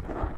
Thank you.